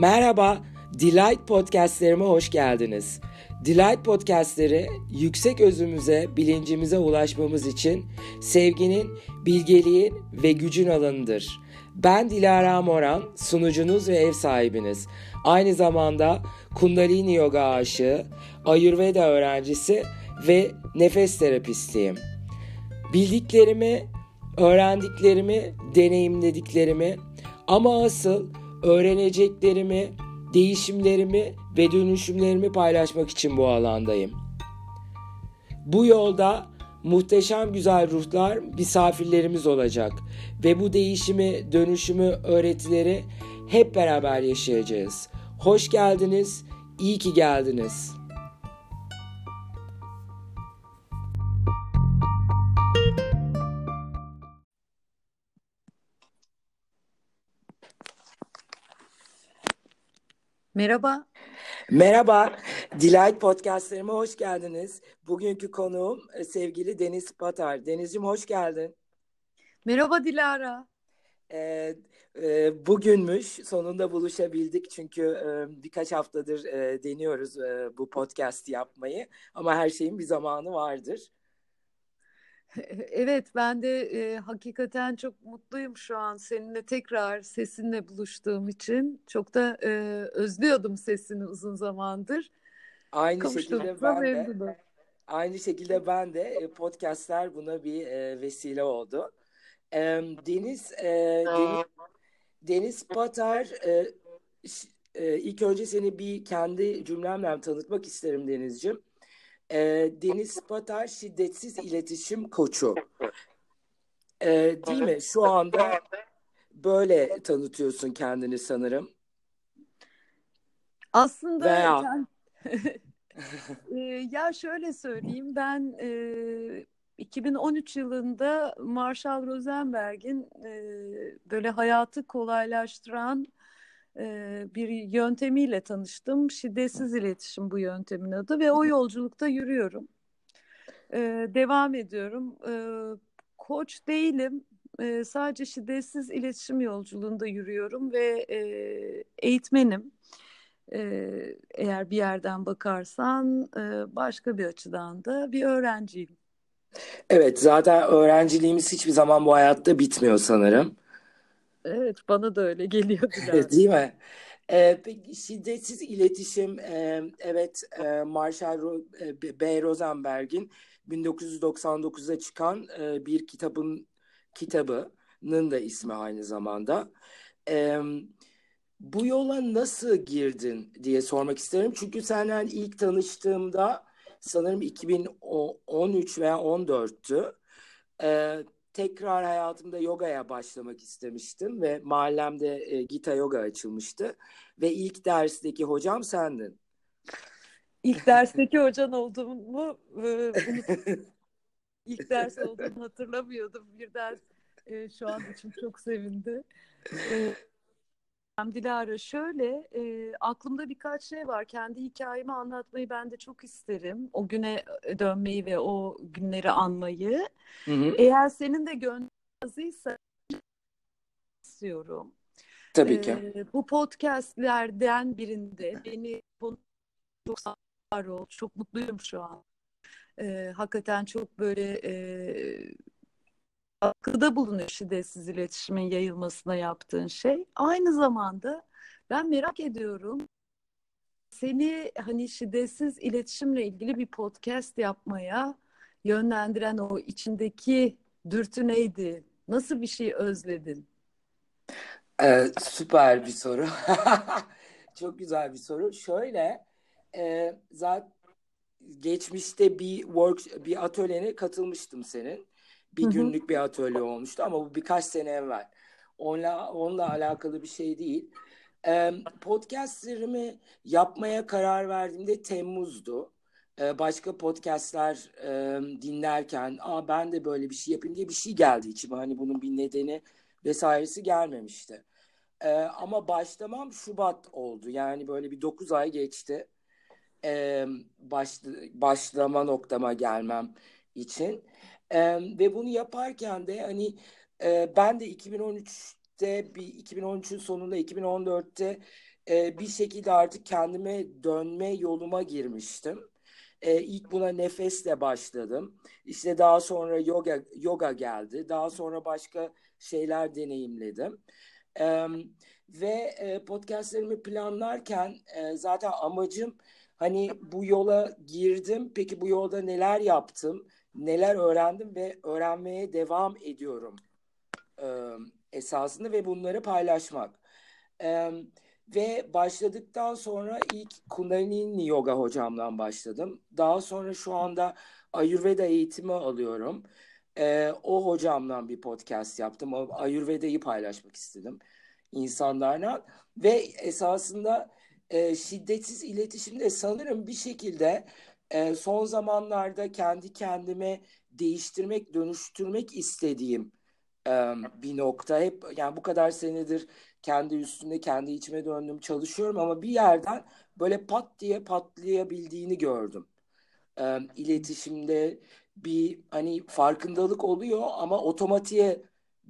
Merhaba, Delight Podcastlerime hoş geldiniz. Delight Podcastleri yüksek özümüze, bilincimize ulaşmamız için sevginin, bilgeliğin ve gücün alanıdır. Ben Dilara Moran, sunucunuz ve ev sahibiniz. Aynı zamanda Kundalini Yoga aşığı, Ayurveda öğrencisi ve nefes terapistiyim. Bildiklerimi, öğrendiklerimi, deneyimlediklerimi ama asıl öğreneceklerimi, değişimlerimi ve dönüşümlerimi paylaşmak için bu alandayım. Bu yolda muhteşem güzel ruhlar misafirlerimiz olacak ve bu değişimi, dönüşümü, öğretileri hep beraber yaşayacağız. Hoş geldiniz, iyi ki geldiniz. Merhaba. Merhaba, Delight Podcastlerime hoş geldiniz. Bugünkü konuğum e, sevgili Deniz Patar. Deniz'cim hoş geldin. Merhaba Dilara. Ee, e, bugünmüş, sonunda buluşabildik çünkü e, birkaç haftadır e, deniyoruz e, bu podcast yapmayı. Ama her şeyin bir zamanı vardır. Evet ben de e, hakikaten çok mutluyum şu an seninle tekrar sesinle buluştuğum için. Çok da e, özlüyordum sesini uzun zamandır. Aynı şekilde ben de. Aynı şekilde ben de podcastler buna bir e, vesile oldu. E, Deniz, e, Deniz Deniz Patar e, e, ilk önce seni bir kendi cümlemle tanıtmak isterim Deniz'ciğim e, Deniz Patar şiddetsiz iletişim koçu. E, değil mi? Şu anda böyle tanıtıyorsun kendini sanırım. Aslında Veya... ben... ya şöyle söyleyeyim ben e, 2013 yılında Marshall Rosenberg'in e, böyle hayatı kolaylaştıran e, bir yöntemiyle tanıştım. Şiddetsiz iletişim bu yöntemin adı ve o yolculukta yürüyorum. Devam ediyorum. Koç değilim. sadece şiddetsiz iletişim yolculuğunda yürüyorum ve eğitmenim. eğer bir yerden bakarsan başka bir açıdan da bir öğrenciyim. Evet zaten öğrenciliğimiz hiçbir zaman bu hayatta bitmiyor sanırım. Evet bana da öyle geliyor Değil mi? Ee, peki şiddetsiz iletişim e, evet e, Marshall e, B. Rosenberg'in 1999'da çıkan e, bir kitabın kitabının da ismi aynı zamanda. E, bu yola nasıl girdin diye sormak isterim. Çünkü senden ilk tanıştığımda sanırım 2013 veya 14'tü. E, tekrar hayatımda yogaya başlamak istemiştim ve mahallemde e, Gita Yoga açılmıştı ve ilk dersteki hocam sendin. İlk dersteki hocan olduğumu e, ilk ders olduğumu hatırlamıyordum. Birden e, şu an için çok sevindi. E, Dilara şöyle e, aklımda birkaç şey var. Kendi hikayemi anlatmayı ben de çok isterim. O güne e, dönmeyi ve o günleri anmayı. Hı hı. Eğer senin de gönlün razıysa istiyorum. Tabii ki. E, bu podcastlerden birinde beni çok var ol. Çok mutluyum şu an. E, hakikaten çok böyle e, katkıda bulunuyor şiddetsiz iletişimin yayılmasına yaptığın şey. Aynı zamanda ben merak ediyorum seni hani şiddetsiz iletişimle ilgili bir podcast yapmaya yönlendiren o içindeki dürtü neydi? Nasıl bir şey özledin? Ee, süper bir soru. Çok güzel bir soru. Şöyle e, zaten geçmişte bir work bir atölyene katılmıştım senin bir Hı-hı. günlük bir atölye olmuştu ama bu birkaç sene evvel. Onunla, onunla alakalı bir şey değil. Ee, podcastlerimi yapmaya karar verdiğimde Temmuz'du. Ee, başka podcastler e, dinlerken Aa, ben de böyle bir şey yapayım diye bir şey geldi içime. Hani bunun bir nedeni vesairesi gelmemişti. Ee, ama başlamam Şubat oldu. Yani böyle bir 9 ay geçti. Ee, baş, başlama noktama gelmem için. E, ve bunu yaparken de hani e, ben de 2013'te bir 2013'ün sonunda 2014'te e, bir şekilde artık kendime dönme yoluma girmiştim. E, ilk buna nefesle başladım. İşte daha sonra yoga yoga geldi. Daha sonra başka şeyler deneyimledim. E, ve e, podcastlerimi planlarken e, zaten amacım hani bu yola girdim. Peki bu yolda neler yaptım? Neler öğrendim ve öğrenmeye devam ediyorum e, esasında ve bunları paylaşmak. E, ve başladıktan sonra ilk Kundalini Yoga hocamdan başladım. Daha sonra şu anda Ayurveda eğitimi alıyorum. E, o hocamdan bir podcast yaptım. Ayurveda'yı paylaşmak istedim insanlarla. Ve esasında e, şiddetsiz iletişimde sanırım bir şekilde e, son zamanlarda kendi kendime değiştirmek, dönüştürmek istediğim e, bir nokta. Hep yani bu kadar senedir kendi üstünde, kendi içime döndüm, çalışıyorum ama bir yerden böyle pat diye patlayabildiğini gördüm. E, iletişimde bir hani farkındalık oluyor ama otomatiğe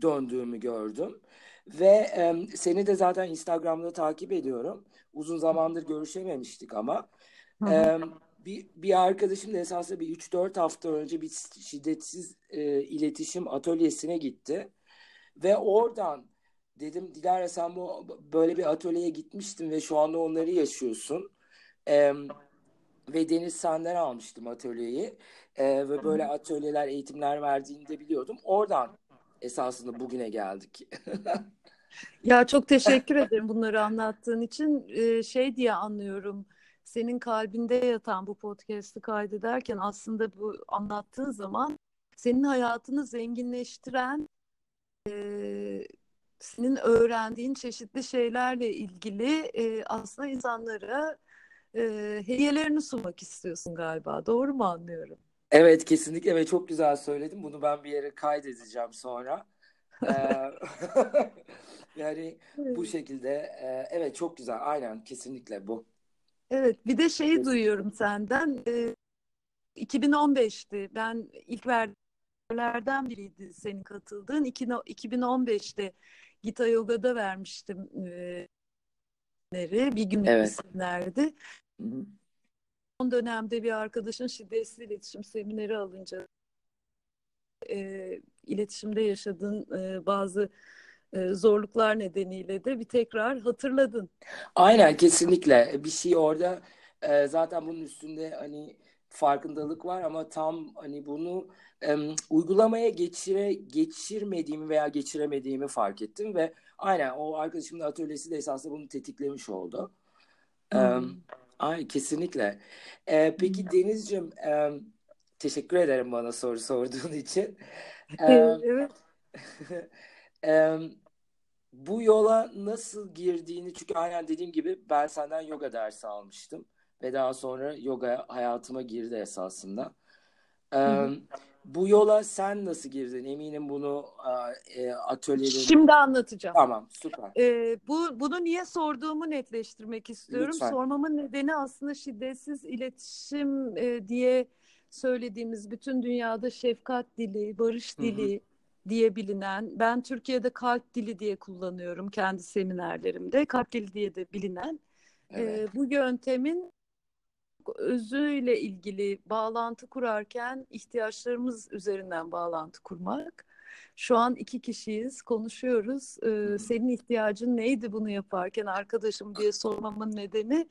döndüğümü gördüm. Ve e, seni de zaten Instagram'da takip ediyorum. Uzun zamandır görüşememiştik ama. E, bir, bir arkadaşım da esasında bir 3-4 hafta önce bir şiddetsiz e, iletişim atölyesine gitti. Ve oradan dedim Dilara sen bu böyle bir atölyeye gitmiştin ve şu anda onları yaşıyorsun. E, ve Deniz senden almıştım atölyeyi. E, ve böyle atölyeler, eğitimler verdiğini de biliyordum. Oradan esasında bugüne geldik. ya çok teşekkür ederim bunları anlattığın için. Ee, şey diye anlıyorum senin kalbinde yatan bu podcast'ı kaydederken aslında bu anlattığın zaman senin hayatını zenginleştiren e, senin öğrendiğin çeşitli şeylerle ilgili e, aslında insanlara e, hediyelerini sunmak istiyorsun galiba. Doğru mu anlıyorum? Evet kesinlikle ve çok güzel söyledim. Bunu ben bir yere kaydedeceğim sonra. ee, yani bu şekilde e, evet çok güzel aynen kesinlikle bu. Evet, bir de şeyi duyuyorum senden. E, 2015'ti. Ben ilk verdiğimlerden biriydi senin katıldığın. 2015'te Gita Yoga'da vermiştim e, bir günlük evet. isimlerdi. Son dönemde bir arkadaşın şiddetsiz iletişim semineri alınca e, iletişimde yaşadığın e, bazı zorluklar nedeniyle de bir tekrar hatırladın. Aynen kesinlikle bir şey orada e, zaten bunun üstünde hani farkındalık var ama tam hani bunu e, uygulamaya geçire geçirmediğimi veya geçiremediğimi fark ettim ve aynen o arkadaşımın atölyesi de esasında bunu tetiklemiş oldu. Hmm. E, ay kesinlikle. E, peki hmm. Denizciğim e, teşekkür ederim bana soru sorduğun için. E, evet. e, bu yola nasıl girdiğini çünkü aynen dediğim gibi ben senden yoga dersi almıştım ve daha sonra yoga hayatıma girdi esasında. Ee, bu yola sen nasıl girdin? Eminim bunu e, atölyede... Şimdi anlatacağım. Tamam, süper. Ee, bu bunu niye sorduğumu netleştirmek istiyorum. Lütfen. Sormamın nedeni aslında şiddetsiz iletişim e, diye söylediğimiz bütün dünyada şefkat dili, barış dili, diye bilinen, ben Türkiye'de kalp dili diye kullanıyorum kendi seminerlerimde. Kalp dili diye de bilinen evet. e, bu yöntemin özüyle ilgili bağlantı kurarken ihtiyaçlarımız üzerinden bağlantı kurmak. Şu an iki kişiyiz, konuşuyoruz. Ee, senin ihtiyacın neydi bunu yaparken arkadaşım diye sormamın nedeni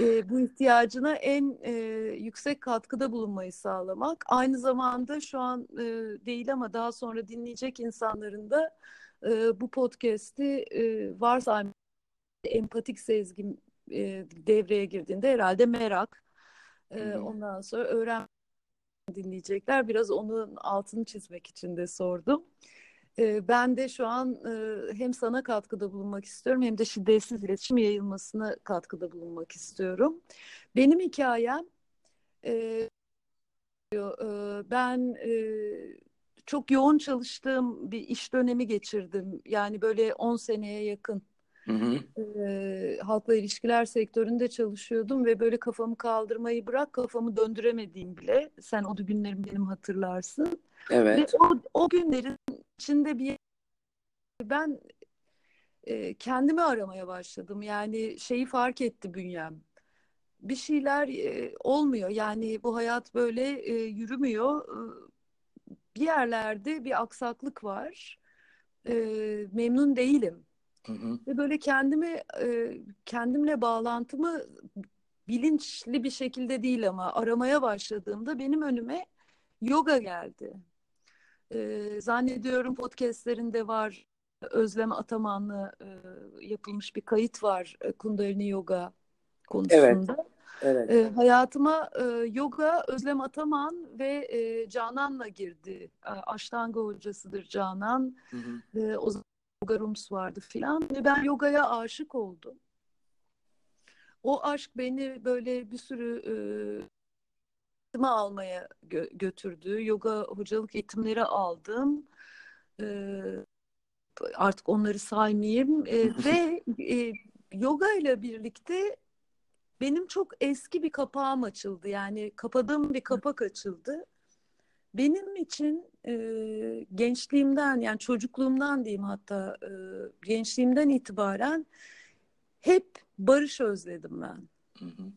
e, bu ihtiyacına en e, yüksek katkıda bulunmayı sağlamak. Aynı zamanda şu an e, değil ama daha sonra dinleyecek insanların da e, bu podcast'i e, varsa empatik sezgim e, devreye girdiğinde herhalde merak. E, ondan sonra öğren dinleyecekler. Biraz onun altını çizmek için de sordum. Ben de şu an e, hem sana katkıda bulunmak istiyorum hem de şiddetsiz iletişim yayılmasına katkıda bulunmak istiyorum. Benim hikayem e, e, ben çok yoğun çalıştığım bir iş dönemi geçirdim. Yani böyle 10 seneye yakın. Hı hı. halkla ilişkiler sektöründe çalışıyordum ve böyle kafamı kaldırmayı bırak kafamı döndüremediğim bile sen o günlerim benim hatırlarsın. Evet. Ve o, o günlerin içinde bir ben e, kendimi aramaya başladım. Yani şeyi fark etti bünyem. Bir şeyler e, olmuyor. Yani bu hayat böyle e, yürümüyor. E, bir yerlerde bir aksaklık var. E, memnun değilim. Hı hı. Ve böyle kendimi e, kendimle bağlantımı bilinçli bir şekilde değil ama aramaya başladığımda benim önüme yoga geldi. E, zannediyorum podcastlerinde var Özlem Ataman'la e, yapılmış bir kayıt var e, Kundalini Yoga konusunda. Evet. E, hayatıma e, yoga Özlem Ataman ve e, Canan'la girdi. E, Aştanga hocasıdır Canan. Hı hı. E, o zaman yoga rooms vardı filan ve ben yogaya aşık oldum. O aşk beni böyle bir sürü e, almaya gö- götürdü. Yoga hocalık eğitimleri aldım. E, artık onları saymayayım e, ve e, yoga ile birlikte benim çok eski bir kapağım açıldı yani kapadığım bir kapak açıldı benim için e, gençliğimden yani çocukluğumdan diyeyim hatta e, gençliğimden itibaren hep barış özledim ben. Hı hı.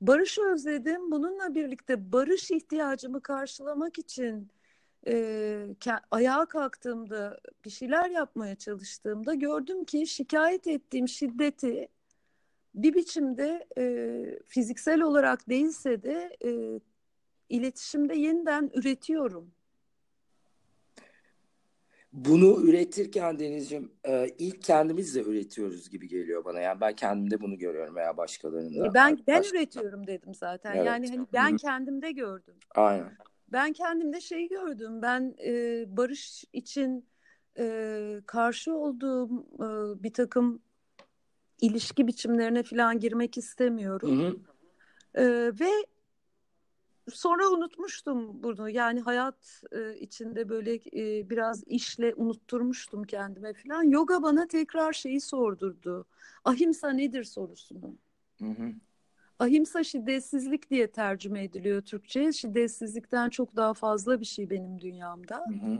Barış özledim. Bununla birlikte barış ihtiyacımı karşılamak için e, ayağa kalktığımda bir şeyler yapmaya çalıştığımda gördüm ki şikayet ettiğim şiddeti bir biçimde e, fiziksel olarak değilse de e, iletişimde yeniden üretiyorum. Bunu üretirken Denizciğim e, ilk kendimiz de üretiyoruz gibi geliyor bana. Yani ben kendimde bunu görüyorum veya başkalarında. E, ben ben Baş... üretiyorum dedim zaten. Evet. Yani hani ben kendimde gördüm. Aynen. Ben kendimde şeyi gördüm. Ben e, barış için e, karşı olduğum e, bir takım ilişki biçimlerine falan girmek istemiyorum. Hı hı. E, ve sonra unutmuştum bunu. Yani hayat e, içinde böyle e, biraz işle unutturmuştum kendime falan. Yoga bana tekrar şeyi sordurdu. Ahimsa nedir sorusunu. Hı hı. Ahimsa şiddetsizlik diye tercüme ediliyor Türkçe'ye. Şiddetsizlikten çok daha fazla bir şey benim dünyamda. Hı hı.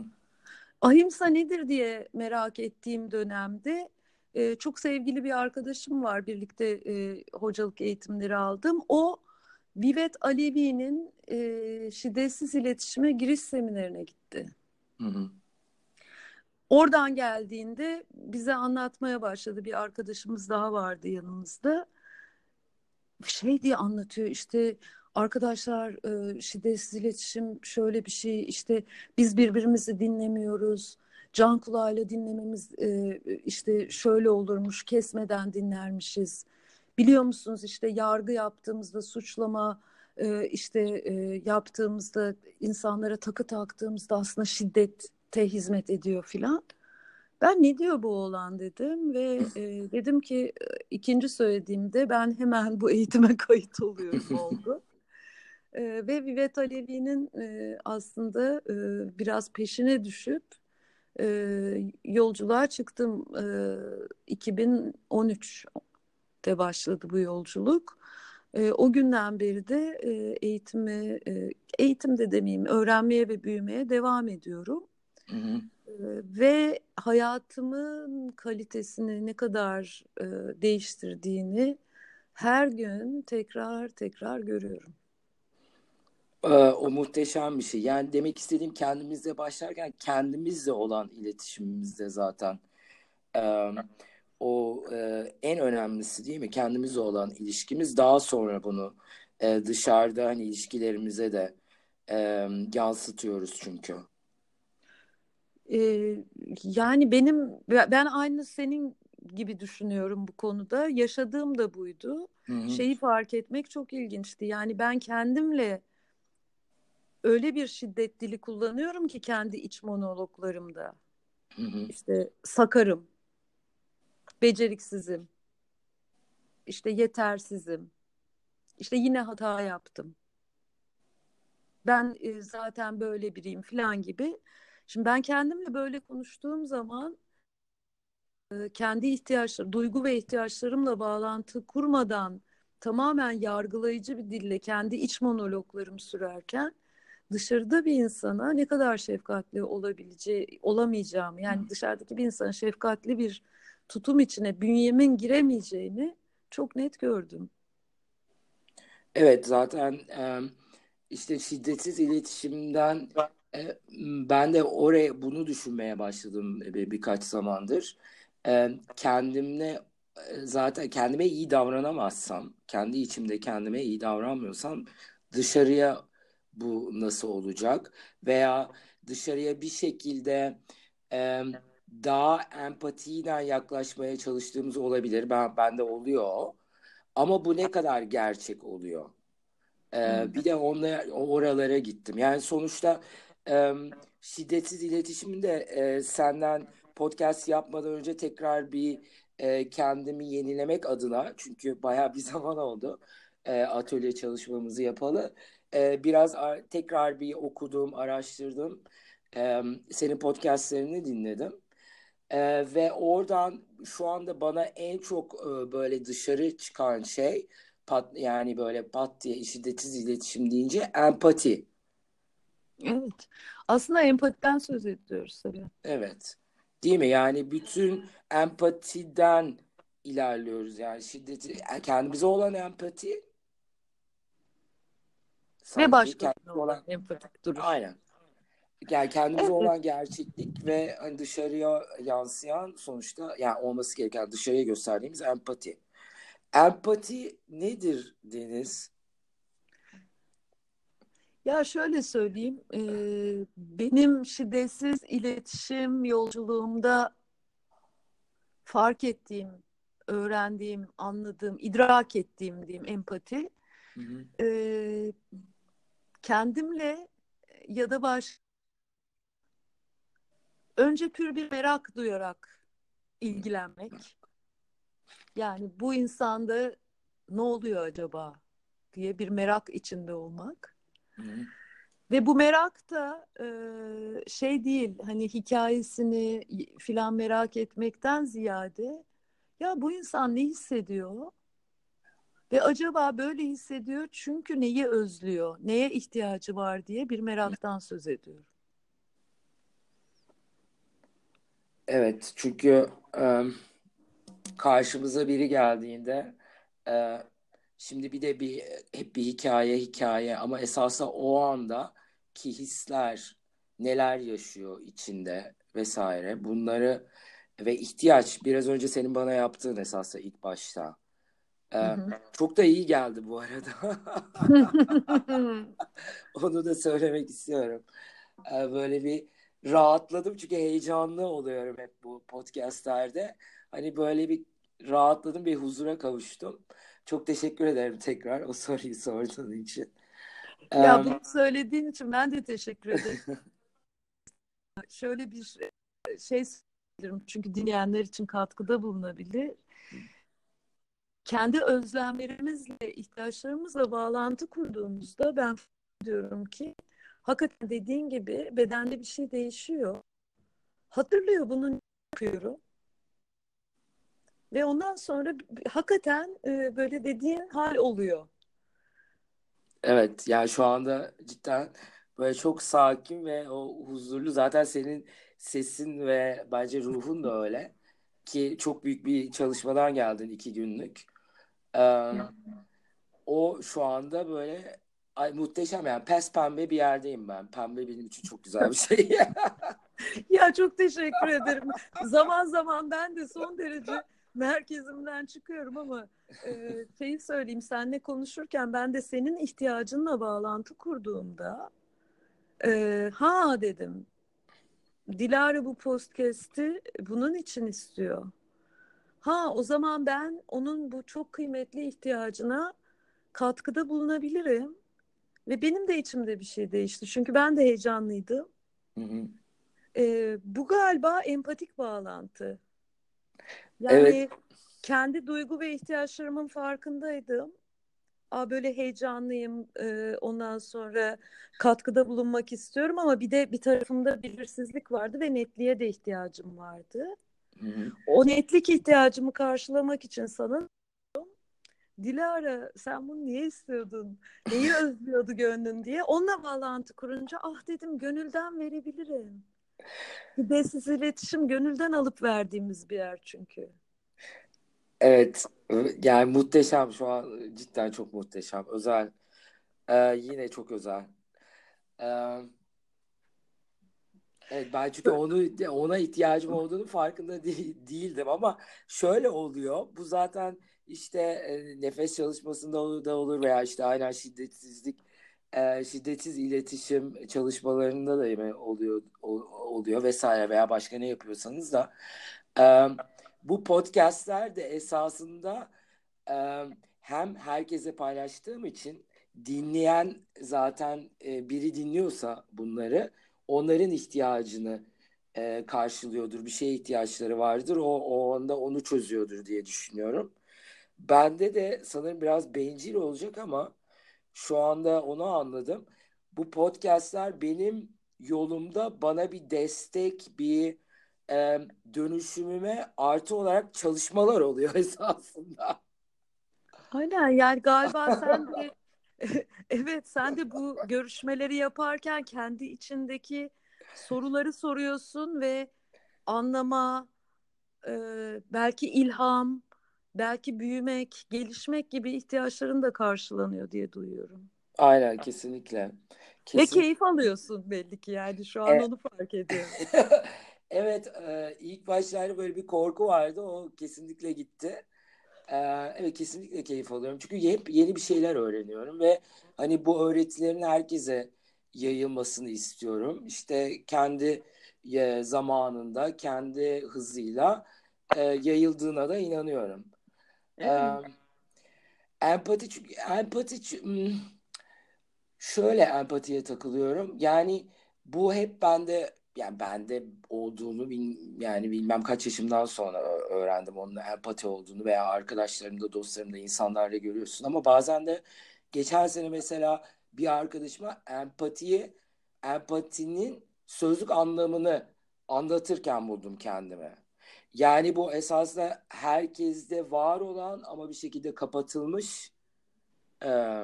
Ahimsa nedir diye merak ettiğim dönemde e, çok sevgili bir arkadaşım var. Birlikte e, hocalık eğitimleri aldım. O Vivet Alevi'nin e, şiddetsiz iletişime giriş seminerine gitti. Hı hı. Oradan geldiğinde bize anlatmaya başladı. Bir arkadaşımız daha vardı yanımızda. Şey diye anlatıyor işte arkadaşlar e, şiddetsiz iletişim şöyle bir şey işte biz birbirimizi dinlemiyoruz. Can kulağıyla dinlememiz e, işte şöyle olurmuş kesmeden dinlermişiz biliyor musunuz işte yargı yaptığımızda suçlama e, işte e, yaptığımızda insanlara takı taktığımızda aslında şiddete hizmet ediyor filan. Ben ne diyor bu oğlan dedim ve e, dedim ki ikinci söylediğimde ben hemen bu eğitime kayıt oluyorum oldu. E, ve Vivet Alevi'nin e, aslında e, biraz peşine düşüp e, yolculuğa çıktım e, 2013 de başladı bu yolculuk. E, o günden beri de e, eğitimi, e, eğitim de demeyeyim, öğrenmeye ve büyümeye devam ediyorum. Hı hı. E, ve hayatımın kalitesini ne kadar e, değiştirdiğini her gün tekrar tekrar görüyorum. o muhteşem bir şey. Yani demek istediğim kendimizle başlarken kendimizle olan iletişimimizde zaten. E, o e, en önemlisi değil mi? Kendimizle olan ilişkimiz daha sonra bunu e, dışarıda hani ilişkilerimize de e, yansıtıyoruz çünkü. Ee, yani benim ben aynı senin gibi düşünüyorum bu konuda. Yaşadığım da buydu. Hı-hı. Şeyi fark etmek çok ilginçti. Yani ben kendimle öyle bir şiddet dili kullanıyorum ki kendi iç monologlarımda. Hı-hı. İşte sakarım beceriksizim, işte yetersizim, işte yine hata yaptım. Ben e, zaten böyle biriyim falan gibi. Şimdi ben kendimle böyle konuştuğum zaman e, kendi ihtiyaçları, duygu ve ihtiyaçlarımla bağlantı kurmadan tamamen yargılayıcı bir dille kendi iç monologlarımı sürerken dışarıda bir insana ne kadar şefkatli olabileceği, olamayacağımı yani dışarıdaki bir insanın şefkatli bir tutum içine bünyemin giremeyeceğini çok net gördüm. Evet zaten işte şiddetsiz iletişimden ben de oraya bunu düşünmeye başladım birkaç zamandır. Kendimle zaten kendime iyi davranamazsam, kendi içimde kendime iyi davranmıyorsam dışarıya bu nasıl olacak? Veya dışarıya bir şekilde daha empatiyle yaklaşmaya çalıştığımız olabilir. Ben bende oluyor. Ama bu ne kadar gerçek oluyor? Ee, bir de onlara, oralara gittim. Yani sonuçta e, şiddetsiz iletişiminde e, senden podcast yapmadan önce tekrar bir e, kendimi yenilemek adına çünkü baya bir zaman oldu e, atölye çalışmamızı yapalı. E, biraz ar- tekrar bir okudum, araştırdım. E, senin podcastlerini dinledim. Ee, ve oradan şu anda bana en çok e, böyle dışarı çıkan şey pat, yani böyle pat diye şiddetsiz iletişim deyince empati. Evet. Aslında empatiden söz ediyoruz tabii. Evet. Değil mi? Yani bütün empatiden ilerliyoruz. Yani şiddeti kendimize olan empati ve başkalarına olan empatik duruş. Aynen yani kendimize evet. olan gerçeklik ve hani dışarıya yansıyan sonuçta yani olması gereken dışarıya gösterdiğimiz empati. Empati nedir Deniz? Ya şöyle söyleyeyim, e, benim şiddetsiz iletişim yolculuğumda fark ettiğim, öğrendiğim, anladığım, idrak ettiğim diyeyim empati, hı hı. E, kendimle ya da baş önce pür bir merak duyarak ilgilenmek. Yani bu insanda ne oluyor acaba diye bir merak içinde olmak. Hı. Ve bu merak da e, şey değil hani hikayesini filan merak etmekten ziyade ya bu insan ne hissediyor? Ve acaba böyle hissediyor çünkü neyi özlüyor, neye ihtiyacı var diye bir meraktan söz ediyor. Evet çünkü e, karşımıza biri geldiğinde e, şimdi bir de bir hep bir hikaye hikaye ama esasında o anda ki hisler neler yaşıyor içinde vesaire bunları ve ihtiyaç biraz önce senin bana yaptığın esasında ilk başta. Ee, hı hı. Çok da iyi geldi bu arada. Onu da söylemek istiyorum. Ee, böyle bir rahatladım çünkü heyecanlı oluyorum hep bu podcastlerde. Hani böyle bir rahatladım bir huzura kavuştum. Çok teşekkür ederim tekrar o soruyu sorduğun için. Ya um, bunu söylediğin için ben de teşekkür ederim. Şöyle bir şey söylerim çünkü dinleyenler için katkıda bulunabilir. Kendi özlemlerimizle, ihtiyaçlarımızla bağlantı kurduğumuzda ben diyorum ki hakikaten dediğin gibi bedende bir şey değişiyor. Hatırlıyor bunu yapıyorum. Ve ondan sonra hakikaten e, böyle dediğin hal oluyor. Evet yani şu anda cidden böyle çok sakin ve o huzurlu zaten senin sesin ve bence ruhun da öyle ki çok büyük bir çalışmadan geldin iki günlük. Ee, o şu anda böyle Ay muhteşem yani pes pembe bir yerdeyim ben. Pembe benim için çok güzel bir şey. ya çok teşekkür ederim. zaman zaman ben de son derece merkezimden çıkıyorum ama e, şeyi söyleyeyim seninle konuşurken ben de senin ihtiyacınla bağlantı kurduğumda e, ha dedim Dilara bu podcast'i bunun için istiyor. Ha o zaman ben onun bu çok kıymetli ihtiyacına katkıda bulunabilirim. Ve benim de içimde bir şey değişti. Çünkü ben de heyecanlıydım. Hı hı. Ee, bu galiba empatik bağlantı. Yani evet. kendi duygu ve ihtiyaçlarımın farkındaydım. Aa, böyle heyecanlıyım. Ee, ondan sonra katkıda bulunmak istiyorum ama bir de bir tarafımda belirsizlik vardı ve netliğe de ihtiyacım vardı. Hı hı. O netlik ihtiyacımı karşılamak için sana Dilara sen bunu niye istiyordun? Neyi özlüyordu gönlün diye. Onunla bağlantı kurunca ah dedim gönülden verebilirim. Şiddetsiz iletişim gönülden alıp verdiğimiz bir yer çünkü. Evet. Yani muhteşem şu an cidden çok muhteşem. Özel. Ee, yine çok özel. Ee, evet ben çünkü onu ona ihtiyacım olduğunu farkında değil, değildim ama şöyle oluyor. Bu zaten işte e, nefes çalışmasında da olur veya işte aynen şiddetsizlik e, şiddetsiz iletişim çalışmalarında da oluyor oluyor vesaire veya başka ne yapıyorsanız da e, bu podcastler de esasında hem herkese paylaştığım için dinleyen zaten biri dinliyorsa bunları onların ihtiyacını karşılıyordur. Bir şeye ihtiyaçları vardır. O, o anda onu çözüyordur diye düşünüyorum. Bende de sanırım biraz bencil olacak ama şu anda onu anladım. Bu podcastler benim yolumda bana bir destek, bir e, dönüşümüme artı olarak çalışmalar oluyor esasında. Aynen yani galiba sen de evet sen de bu görüşmeleri yaparken kendi içindeki soruları soruyorsun ve anlama, e, belki ilham, belki büyümek, gelişmek gibi ihtiyaçların da karşılanıyor diye duyuyorum. Aynen kesinlikle. Kesin... Ve keyif alıyorsun belli ki yani şu an evet. onu fark ediyorum. evet e, ilk başlarda böyle bir korku vardı o kesinlikle gitti. E, evet kesinlikle keyif alıyorum çünkü hep yeni bir şeyler öğreniyorum ve hani bu öğretilerin herkese yayılmasını istiyorum. İşte kendi e, zamanında kendi hızıyla e, yayıldığına da inanıyorum. Empati empati hmm, şöyle empatiye takılıyorum. Yani bu hep bende yani bende olduğunu bil, yani bilmem kaç yaşımdan sonra öğrendim onun empati olduğunu veya arkadaşlarımda, dostlarımda, insanlarla görüyorsun ama bazen de geçen sene mesela bir arkadaşıma empatiyi empatinin sözlük anlamını anlatırken buldum kendime. Yani bu esasında herkeste var olan ama bir şekilde kapatılmış e,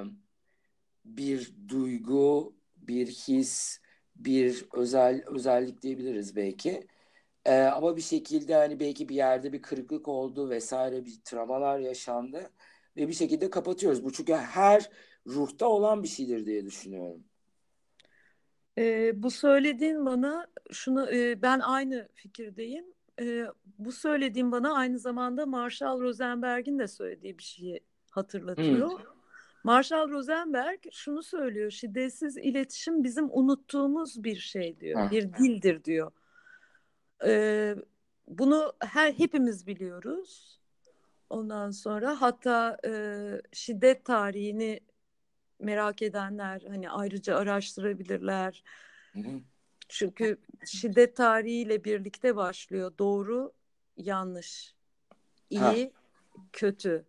bir duygu, bir his, bir özel özellik diyebiliriz belki. E, ama bir şekilde hani belki bir yerde bir kırıklık oldu vesaire bir travmalar yaşandı ve bir şekilde kapatıyoruz. Bu çünkü her ruhta olan bir şeydir diye düşünüyorum. E, bu söylediğin bana şunu e, ben aynı fikirdeyim. E, bu söylediğim bana aynı zamanda Marshall Rosenberg'in de söylediği bir şeyi hatırlatıyor. Hmm. Marshall Rosenberg şunu söylüyor. Şiddetsiz iletişim bizim unuttuğumuz bir şey diyor. Bir dildir diyor. Ee, bunu her hepimiz biliyoruz. Ondan sonra hatta e, şiddet tarihini merak edenler hani ayrıca araştırabilirler. Hı hı. Çünkü şiddet tarihiyle birlikte başlıyor. Doğru, yanlış, iyi, ha. kötü,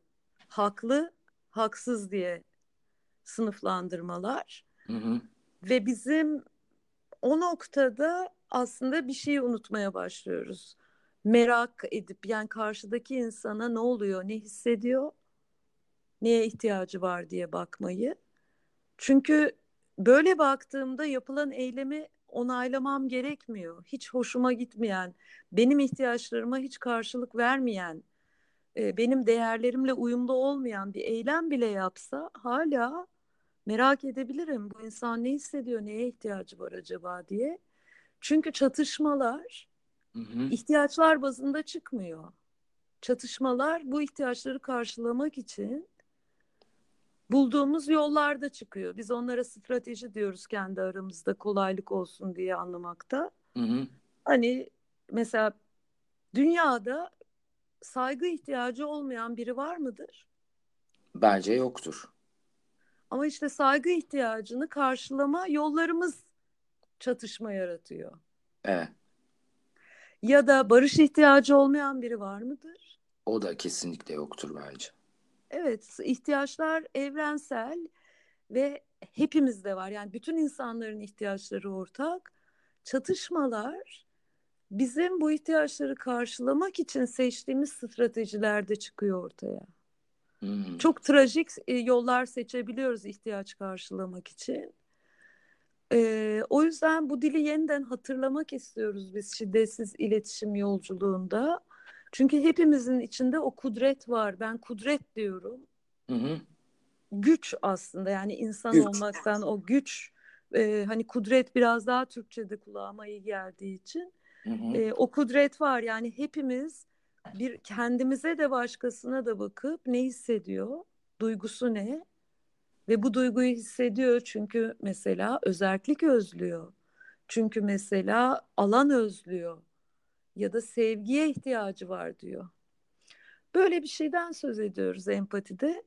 haklı, haksız diye sınıflandırmalar. Hı hı. Ve bizim o noktada aslında bir şeyi unutmaya başlıyoruz. Merak edip yani karşıdaki insana ne oluyor, ne hissediyor, neye ihtiyacı var diye bakmayı. Çünkü böyle baktığımda yapılan eylemi onaylamam gerekmiyor. Hiç hoşuma gitmeyen, benim ihtiyaçlarıma hiç karşılık vermeyen, e, benim değerlerimle uyumlu olmayan bir eylem bile yapsa hala merak edebilirim. Bu insan ne hissediyor, neye ihtiyacı var acaba diye. Çünkü çatışmalar hı hı. ihtiyaçlar bazında çıkmıyor. Çatışmalar bu ihtiyaçları karşılamak için bulduğumuz yollarda çıkıyor. Biz onlara strateji diyoruz kendi aramızda kolaylık olsun diye anlamakta. Hı hı. Hani mesela dünyada saygı ihtiyacı olmayan biri var mıdır? Bence yoktur. Ama işte saygı ihtiyacını karşılama yollarımız çatışma yaratıyor. Evet. Ya da barış ihtiyacı olmayan biri var mıdır? O da kesinlikle yoktur bence. Evet, ihtiyaçlar evrensel ve hepimizde var. Yani bütün insanların ihtiyaçları ortak. Çatışmalar bizim bu ihtiyaçları karşılamak için seçtiğimiz stratejilerde çıkıyor ortaya. Hmm. Çok trajik e, yollar seçebiliyoruz ihtiyaç karşılamak için. Ee, o yüzden bu dili yeniden hatırlamak istiyoruz biz şiddetsiz iletişim yolculuğunda. Çünkü hepimizin içinde o kudret var. Ben kudret diyorum. Hı hı. Güç aslında yani insan güç. olmaktan o güç e, hani kudret biraz daha Türkçe'de kulağıma iyi geldiği için hı hı. E, o kudret var yani hepimiz bir kendimize de başkasına da bakıp ne hissediyor, duygusu ne ve bu duyguyu hissediyor çünkü mesela özellik özlüyor. Çünkü mesela alan özlüyor ya da sevgiye ihtiyacı var diyor. Böyle bir şeyden söz ediyoruz empatide.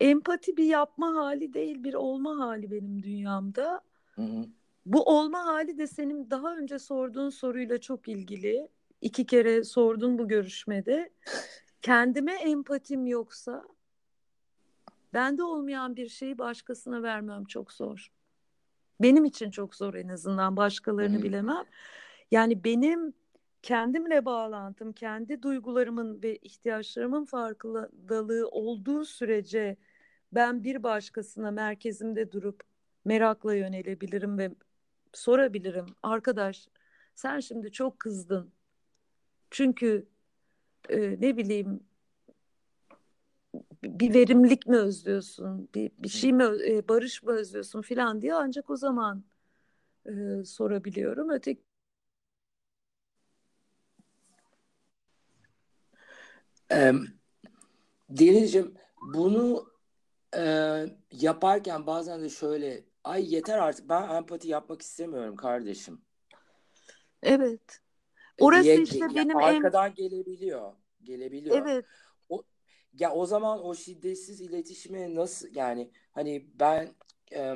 Empati bir yapma hali değil, bir olma hali benim dünyamda. Hı hı. Bu olma hali de senin daha önce sorduğun soruyla çok ilgili. İki kere sordun bu görüşmede. Kendime empatim yoksa bende olmayan bir şeyi başkasına vermem çok zor. Benim için çok zor en azından başkalarını hı bilemem. Yani benim kendimle bağlantım, kendi duygularımın ve ihtiyaçlarımın farkındalığı olduğu sürece ben bir başkasına merkezimde durup merakla yönelebilirim ve sorabilirim. Arkadaş sen şimdi çok kızdın. Çünkü e, ne bileyim bir verimlilik mi özlüyorsun, bir, bir şey mi, e, barış mı özlüyorsun filan diye ancak o zaman e, sorabiliyorum. Öteki Ee, Denizciğim bunu e, yaparken bazen de şöyle ay yeter artık ben empati yapmak istemiyorum kardeşim. Evet. E, Orası diye, işte ya, benim arkadan en... gelebiliyor. Gelebiliyor. Evet. O, ya o zaman o şiddetsiz iletişime nasıl yani hani ben e,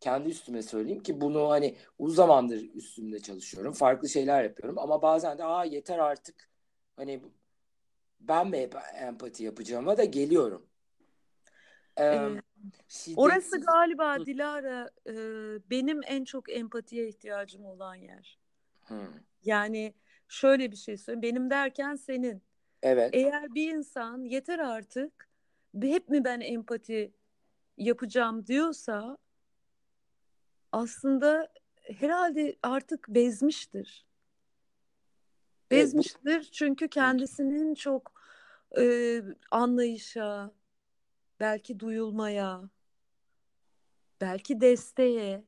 kendi üstüme söyleyeyim ki bunu hani uzun zamandır üstümde çalışıyorum. Farklı şeyler yapıyorum ama bazen de aa yeter artık hani ben mi hep empati yapacağıma da geliyorum. Ee, şiddetsiz... Orası galiba Hı. Dilara e, benim en çok empatiye ihtiyacım olan yer. Hı. Yani şöyle bir şey söyleyeyim. Benim derken senin. Evet. Eğer bir insan yeter artık hep mi ben empati yapacağım diyorsa aslında herhalde artık bezmiştir. Bezmiştir çünkü kendisinin çok e, anlayışa, belki duyulmaya, belki desteğe,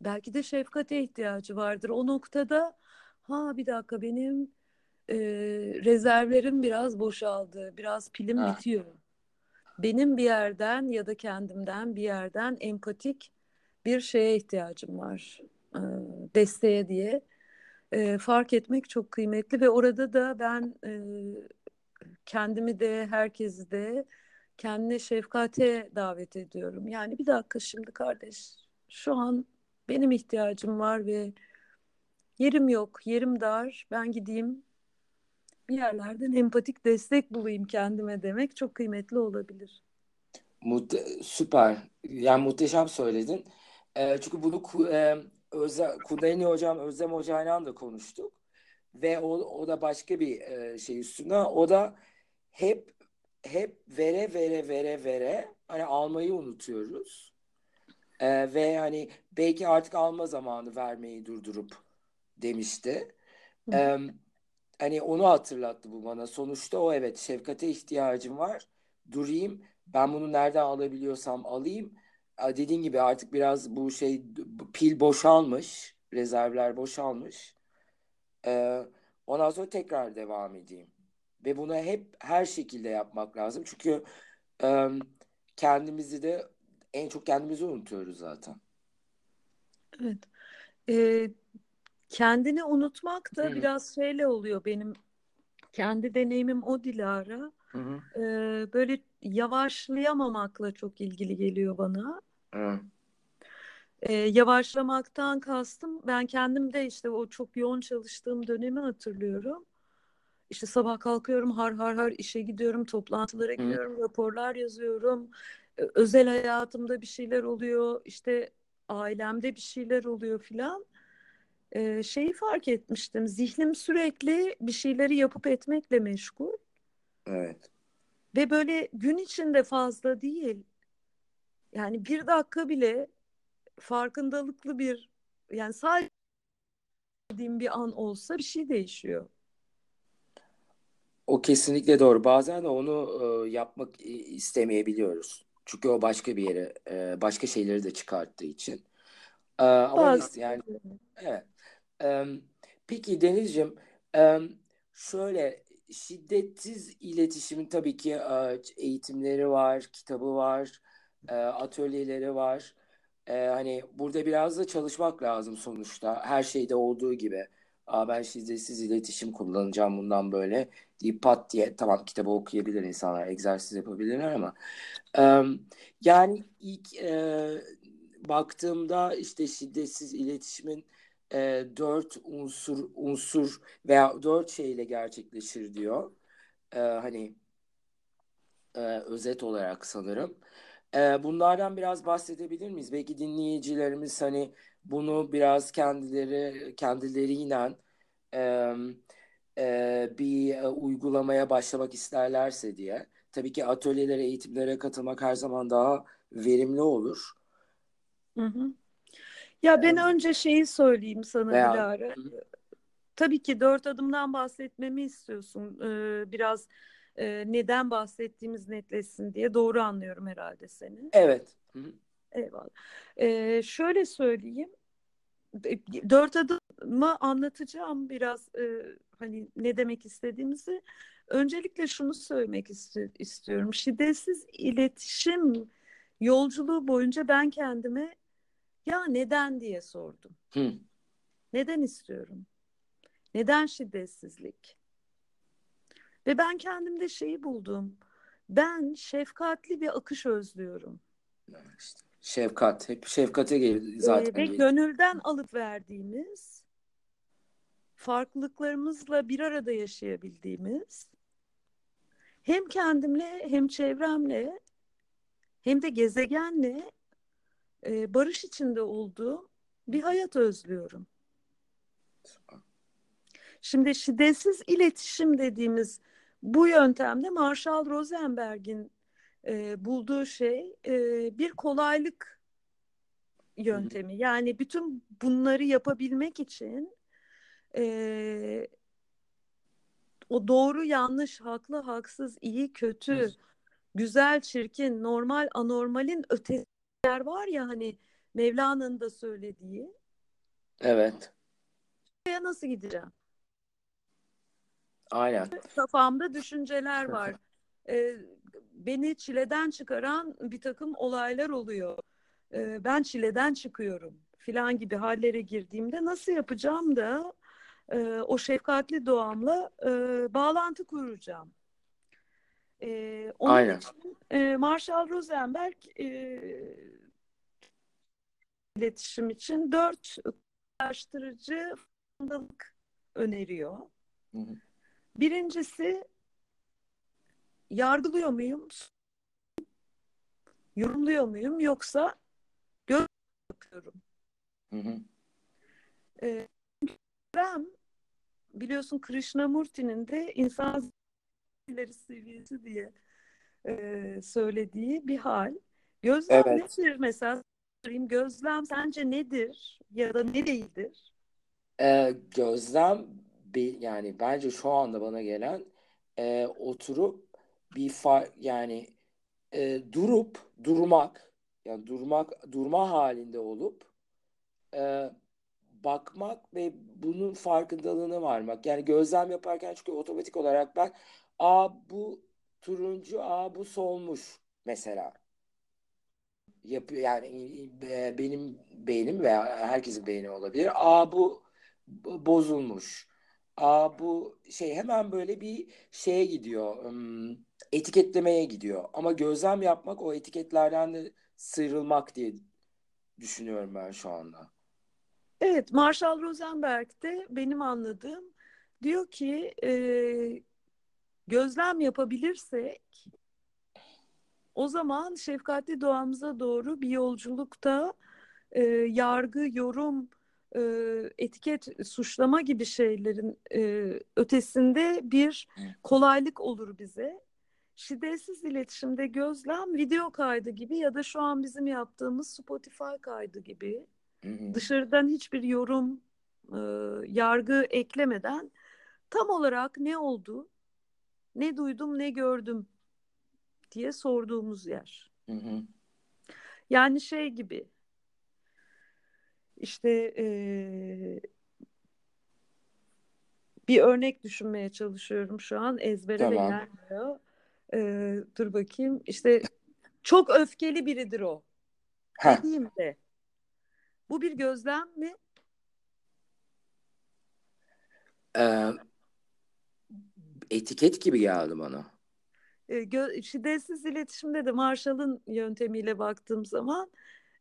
belki de şefkate ihtiyacı vardır. O noktada ha bir dakika benim e, rezervlerim biraz boşaldı, biraz pilim ha. bitiyor. Benim bir yerden ya da kendimden bir yerden empatik bir şeye ihtiyacım var. E, desteğe diye e, fark etmek çok kıymetli ve orada da ben e, kendimi de herkesi de kendine şefkate davet ediyorum. Yani bir dakika şimdi kardeş şu an benim ihtiyacım var ve yerim yok, yerim dar. Ben gideyim bir yerlerden empatik destek bulayım kendime demek çok kıymetli olabilir. Mute süper. Yani muhteşem söyledin. E, çünkü bunu e, Özlem, Kudayni Hocam, Özlem Hoca'yla da konuştuk. Ve o, o da başka bir e, şey üstüne. O da hep hep vere vere vere vere hani almayı unutuyoruz. E, ve hani belki artık alma zamanı vermeyi durdurup demişti. E, hani onu hatırlattı bu bana. Sonuçta o evet şefkate ihtiyacım var. Durayım. Ben bunu nereden alabiliyorsam alayım dediğin gibi artık biraz bu şey pil boşalmış. Rezervler boşalmış. Ee, ondan sonra tekrar devam edeyim. Ve bunu hep her şekilde yapmak lazım. Çünkü e, kendimizi de en çok kendimizi unutuyoruz zaten. Evet. Ee, kendini unutmak da Hı. biraz şeyle oluyor benim kendi deneyimim o Dilara. Hı hı. Ee, böyle yavaşlayamamakla çok ilgili geliyor bana. Hı. Ee, yavaşlamaktan kastım ben kendim de işte o çok yoğun çalıştığım dönemi hatırlıyorum. İşte sabah kalkıyorum har har har işe gidiyorum, toplantılara gidiyorum, Hı. raporlar yazıyorum. Özel hayatımda bir şeyler oluyor, işte ailemde bir şeyler oluyor filan. Ee, şeyi fark etmiştim, zihnim sürekli bir şeyleri yapıp etmekle meşgul. Evet. Ve böyle gün içinde fazla değil. Yani bir dakika bile farkındalıklı bir yani sadece bir an olsa bir şey değişiyor. O kesinlikle doğru. Bazen de onu e, yapmak istemeyebiliyoruz. Çünkü o başka bir yere, e, başka şeyleri de çıkarttığı için. E, ama Bazen. yani evet. E, peki Denizciğim, e, şöyle şiddetsiz iletişimin tabii ki e, eğitimleri var, kitabı var, e, atölyeleri var. E, hani burada biraz da çalışmak lazım sonuçta. Her şeyde olduğu gibi. Aa, ben şiddetsiz iletişim kullanacağım bundan böyle deyip pat diye tamam kitabı okuyabilir insanlar, egzersiz yapabilirler ama e, yani ilk e, baktığımda işte şiddetsiz iletişimin e, dört unsur unsur veya dört şeyle gerçekleşir diyor. E, hani e, özet olarak sanırım. E, bunlardan biraz bahsedebilir miyiz? Belki dinleyicilerimiz hani bunu biraz kendileri kendileriyle e, e, bir e, uygulamaya başlamak isterlerse diye. Tabii ki atölyelere, eğitimlere katılmak her zaman daha verimli olur. Hı hı. Ya ben önce şeyi söyleyeyim sana Veya, Dilara. Tabii ki dört adımdan bahsetmemi istiyorsun. Ee, biraz e, neden bahsettiğimiz netleşsin diye. Doğru anlıyorum herhalde seni. Evet. Hı hı. Eyvallah. Ee, şöyle söyleyeyim. Dört adımı anlatacağım biraz e, hani ne demek istediğimizi. Öncelikle şunu söylemek ist- istiyorum. Şiddetsiz iletişim yolculuğu boyunca ben kendime ya neden diye sordum. Hı. Neden istiyorum? Neden şiddetsizlik? Ve ben kendimde şeyi buldum. Ben şefkatli bir akış özlüyorum. İşte şefkat. Hep şefkate gel zaten. Ee, ve gönülden alıp verdiğimiz, farklılıklarımızla bir arada yaşayabildiğimiz, hem kendimle hem çevremle hem de gezegenle e, barış içinde olduğum bir hayat özlüyorum. Şimdi şiddetsiz iletişim dediğimiz bu yöntemde Marshall Rosenberg'in e, bulduğu şey e, bir kolaylık yöntemi. Yani bütün bunları yapabilmek için e, o doğru yanlış, haklı haksız, iyi kötü, güzel çirkin, normal anormalin ötesiler var ya hani Mevlana'nın da söylediği. Evet. Oraya nasıl gideceğim? Aynen. Kafamda düşünceler var. Ee, beni çileden çıkaran bir takım olaylar oluyor. Ee, ben çileden çıkıyorum filan gibi hallere girdiğimde nasıl yapacağım da e, o şefkatli doğamla e, bağlantı kuracağım. E, onun Aynen. için e, Marshall Rosenberg e, iletişim için dört araştırıcı farkındalık öneriyor. Hı hı. Birincisi yargılıyor muyum? Yorumluyor muyum yoksa göz bakıyorum. Hı hı. Ee, ben biliyorsun Krishnamurti'nin de insan ileri seviyesi diye e, söylediği bir hal. Gözlem Evet. nedir mesela? Gözlem sence nedir ya da ne değildir? Ee, gözlem bir yani bence şu anda bana gelen e, oturup bir fa yani e, durup durmak yani durmak durma halinde olup e, bakmak ve bunun farkındalığına varmak. Yani gözlem yaparken çünkü otomatik olarak ben aa bu turuncu aa bu solmuş mesela yapıyor yani benim beynim veya herkesin beyni olabilir. Bu bu bozulmuş. Aa bu şey hemen böyle bir şeye gidiyor. etiketlemeye gidiyor. Ama gözlem yapmak o etiketlerden de sıyrılmak diye düşünüyorum ben şu anda. Evet, Marshall Rosenberg de benim anladığım diyor ki e, gözlem yapabilirsek o zaman şefkatli doğamıza doğru bir yolculukta e, yargı, yorum etiket suçlama gibi şeylerin ötesinde bir kolaylık olur bize. Şiddetsiz iletişimde gözlem video kaydı gibi ya da şu an bizim yaptığımız Spotify kaydı gibi dışarıdan hiçbir yorum, yargı eklemeden tam olarak ne oldu, ne duydum, ne gördüm diye sorduğumuz yer. Hı hı. Yani şey gibi işte e, bir örnek düşünmeye çalışıyorum şu an ezbere de Tamam. gelmiyor. E, dur bakayım işte çok öfkeli biridir o Heh, dediğimde bu bir gözlem mi? e, etiket gibi geldi bana. E, gö- şiddetsiz iletişimde de Marshall'ın yöntemiyle baktığım zaman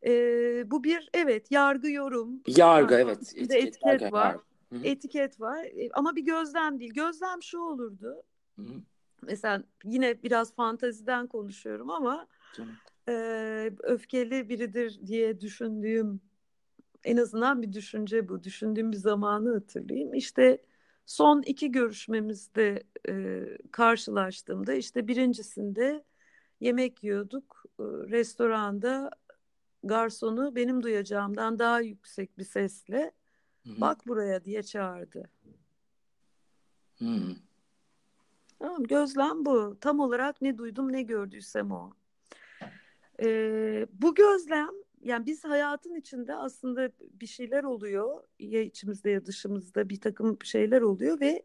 e, bu bir evet yargı yorum Yargı Yani evet. bir de etiket yargı, var. yargı. Hı hı. etiket var E, ama bir gözlem değil. Gözlem şu olurdu. Hı hı. Mesela yine biraz fantaziden konuşuyorum ama e, öfkeli biridir diye düşündüğüm en azından bir düşünce bu. Düşündüğüm bir zamanı hatırlayayım. İşte son iki görüşmemizde e, karşılaştığımda işte birincisinde yemek yiyorduk. E, restoranda garsonu benim duyacağımdan daha yüksek bir sesle Hı hı. bak buraya diye çağırdı. Hı hı. Tamam, gözlem bu. Tam olarak ne duydum ne gördüysem o. Ee, bu gözlem yani biz hayatın içinde aslında bir şeyler oluyor ya içimizde ya dışımızda bir takım şeyler oluyor ve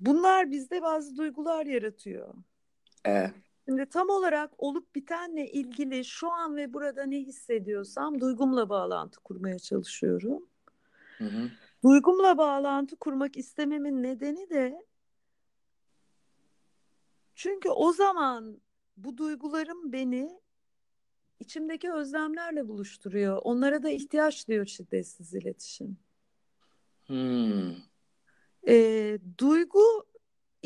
bunlar bizde bazı duygular yaratıyor. E, Şimdi tam olarak olup bitenle ilgili şu an ve burada ne hissediyorsam duygumla bağlantı kurmaya çalışıyorum. hı hı. Duygumla bağlantı kurmak istememin nedeni de çünkü o zaman bu duygularım beni içimdeki özlemlerle buluşturuyor. Onlara da ihtiyaç diyor şiddetsiz iletişim. Hmm. Ee, duygu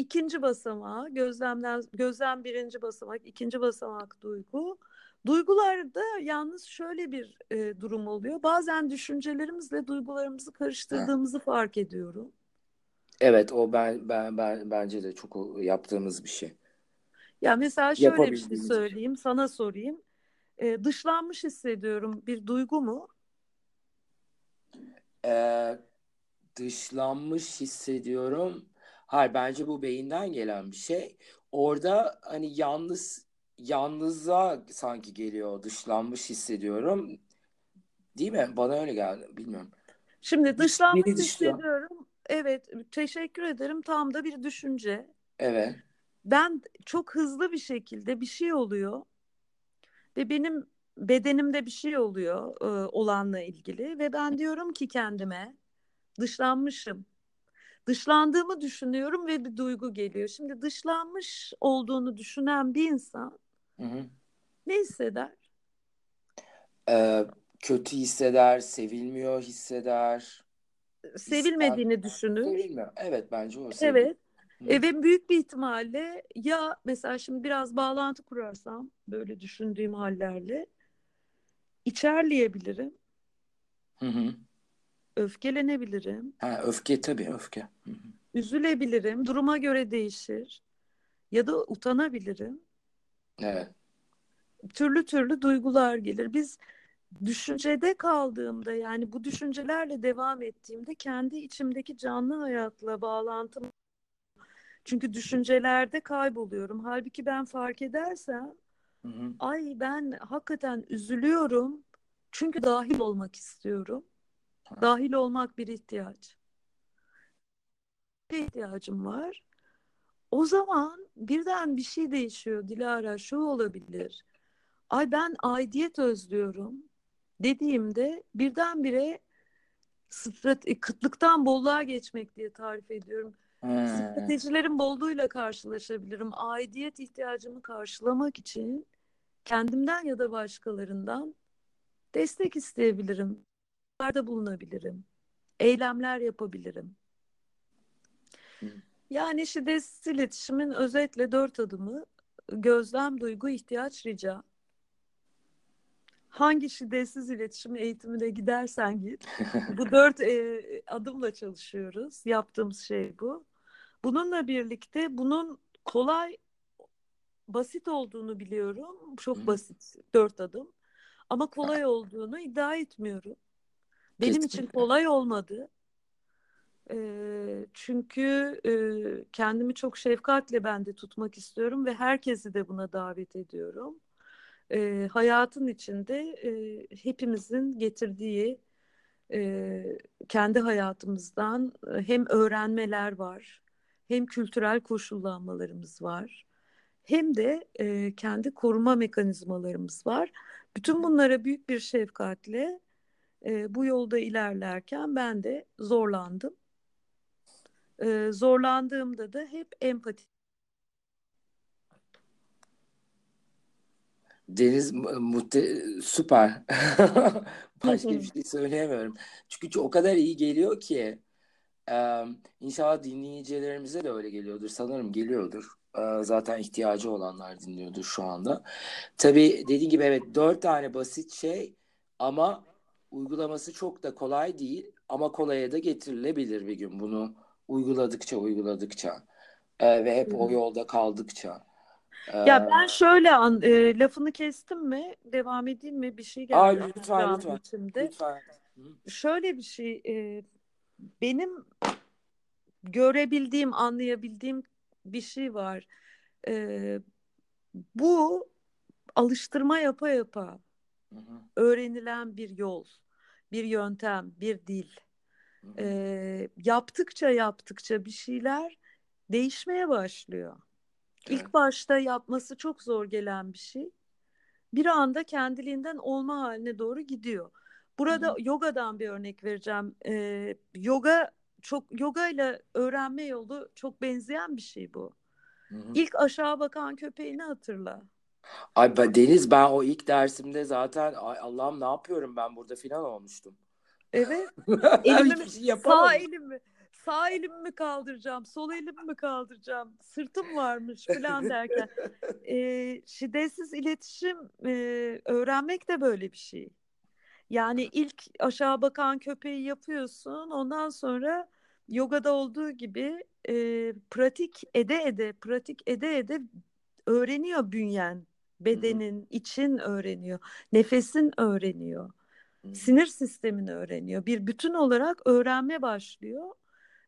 ikinci basamağı, gözlemden gözlem birinci basamak, ikinci basamak duygu. Duygularda yalnız şöyle bir e, durum oluyor. Bazen düşüncelerimizle duygularımızı karıştırdığımızı fark ediyorum. Evet o ben ben ben bence de çok yaptığımız bir şey. Ya mesela şöyle bir şey bir şey. söyleyeyim, sana sorayım. Ee, dışlanmış hissediyorum bir duygu mu? Ee, dışlanmış hissediyorum. Hayır bence bu beyinden gelen bir şey. Orada hani yalnız yalnızlığa sanki geliyor. Dışlanmış hissediyorum. Değil mi? Bana öyle geldi. Bilmiyorum. Şimdi Dış- dışlanmış beni dışlıyor. hissediyorum. Evet, teşekkür ederim. Tam da bir düşünce. Evet. Ben çok hızlı bir şekilde bir şey oluyor ve benim bedenimde bir şey oluyor e, olanla ilgili ve ben diyorum ki kendime dışlanmışım. Dışlandığımı düşünüyorum ve bir duygu geliyor. Şimdi dışlanmış olduğunu düşünen bir insan Hı hı. ne hisseder? Ee, kötü hisseder, sevilmiyor hisseder. Sevilmediğini düşünür. Sevilmiyor. Evet bence o sevgi. Evet. Hı. E, ve büyük bir ihtimalle ya mesela şimdi biraz bağlantı kurarsam böyle düşündüğüm hallerle içerleyebilirim, Hı hı. Öfkelenebilirim, Ha, öfke tabii öfke. Üzülebilirim, duruma göre değişir ya da utanabilirim. Evet. Türlü türlü duygular gelir. Biz düşüncede kaldığımda yani bu düşüncelerle devam ettiğimde kendi içimdeki canlı hayatla bağlantım çünkü düşüncelerde kayboluyorum. Halbuki ben fark edersem Hı hı. ay ben hakikaten üzülüyorum. Çünkü dahil olmak istiyorum. Dahil olmak bir ihtiyaç. Bir ihtiyacım var. O zaman birden bir şey değişiyor Dilara. Şu olabilir. Ay ben aidiyet özlüyorum dediğimde birdenbire strate- kıtlıktan bolluğa geçmek diye tarif ediyorum. Ha. Stratejilerin bolluğuyla karşılaşabilirim. Aidiyet ihtiyacımı karşılamak için kendimden ya da başkalarından destek isteyebilirim. Da bulunabilirim. Eylemler yapabilirim. Yani şiddetsiz iletişimin özetle dört adımı gözlem, duygu, ihtiyaç, rica. hangi şiddetsiz iletişim eğitimine gidersen git. bu dört e, adımla çalışıyoruz. Yaptığımız şey bu. Bununla birlikte bunun kolay, basit olduğunu biliyorum. Çok basit, dört adım. Ama kolay olduğunu iddia etmiyorum. Benim Kesinlikle. için kolay olmadı. E, çünkü e, kendimi çok şefkatle ben de tutmak istiyorum ve herkesi de buna davet ediyorum e, hayatın içinde e, hepimizin getirdiği e, kendi hayatımızdan hem öğrenmeler var, hem kültürel koşullanmalarımız var, hem de e, kendi koruma mekanizmalarımız var. Bütün bunlara büyük bir şefkatle e, bu yolda ilerlerken ben de zorlandım. E, zorlandığımda da hep empati Deniz muhte süper. Başka bir şey söyleyemiyorum. Çünkü o kadar iyi geliyor ki e, inşallah dinleyicilerimize de öyle geliyordur. Sanırım geliyordur. E, zaten ihtiyacı olanlar dinliyordur şu anda. Tabii dediğim gibi evet dört tane basit şey ama uygulaması çok da kolay değil. Ama kolaya da getirilebilir bir gün bunu uyguladıkça uyguladıkça e, ve hep o yolda kaldıkça. Ya ben şöyle an, e, lafını kestim mi? Devam edeyim mi? Bir şey geldi. Aa, lütfen lütfen. Içimde. Lütfen. Şöyle bir şey e, benim görebildiğim, anlayabildiğim bir şey var. E, bu alıştırma yapa yapa hı hı. öğrenilen bir yol, bir yöntem, bir dil. Hı hı. E, yaptıkça yaptıkça bir şeyler değişmeye başlıyor. İlk başta yapması çok zor gelen bir şey. Bir anda kendiliğinden olma haline doğru gidiyor. Burada Hı-hı. yogadan bir örnek vereceğim. Ee, yoga çok yoga ile öğrenme yolu çok benzeyen bir şey bu. Hı-hı. İlk aşağı bakan köpeğini hatırla. Ay Deniz ben o ilk dersimde zaten ay Allah'ım ne yapıyorum ben burada filan olmuştum. Evet. Elimi, şey sağ elimi sağ elimi mi kaldıracağım, sol elimi mi kaldıracağım, sırtım varmış falan derken e, şiddetsiz iletişim e, öğrenmek de böyle bir şey. Yani ilk aşağı bakan köpeği yapıyorsun, ondan sonra yogada olduğu gibi e, pratik ede ede, pratik ede ede öğreniyor bünyen, bedenin, için öğreniyor, nefesin öğreniyor sinir sistemini öğreniyor. Bir bütün olarak öğrenme başlıyor.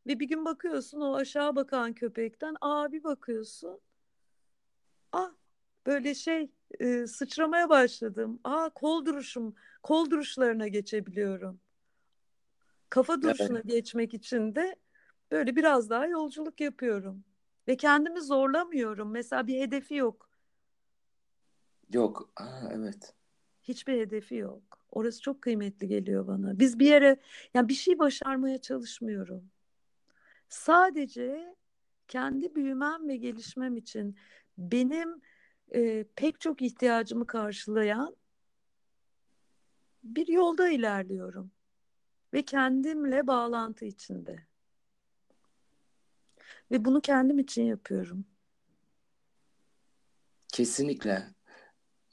Ve bir gün bakıyorsun o aşağı bakan köpekten aa bir bakıyorsun. Ah böyle şey e, sıçramaya başladım. Aa kol duruşum, kol duruşlarına geçebiliyorum. Kafa duruşuna evet. geçmek için de böyle biraz daha yolculuk yapıyorum. Ve kendimi zorlamıyorum. Mesela bir hedefi yok. Yok. Aa, evet. Hiçbir hedefi yok. Orası çok kıymetli geliyor bana. Biz bir yere, yani bir şey başarmaya çalışmıyorum. Sadece kendi büyümem ve gelişmem için benim e, pek çok ihtiyacımı karşılayan bir yolda ilerliyorum ve kendimle bağlantı içinde. Ve bunu kendim için yapıyorum. Kesinlikle.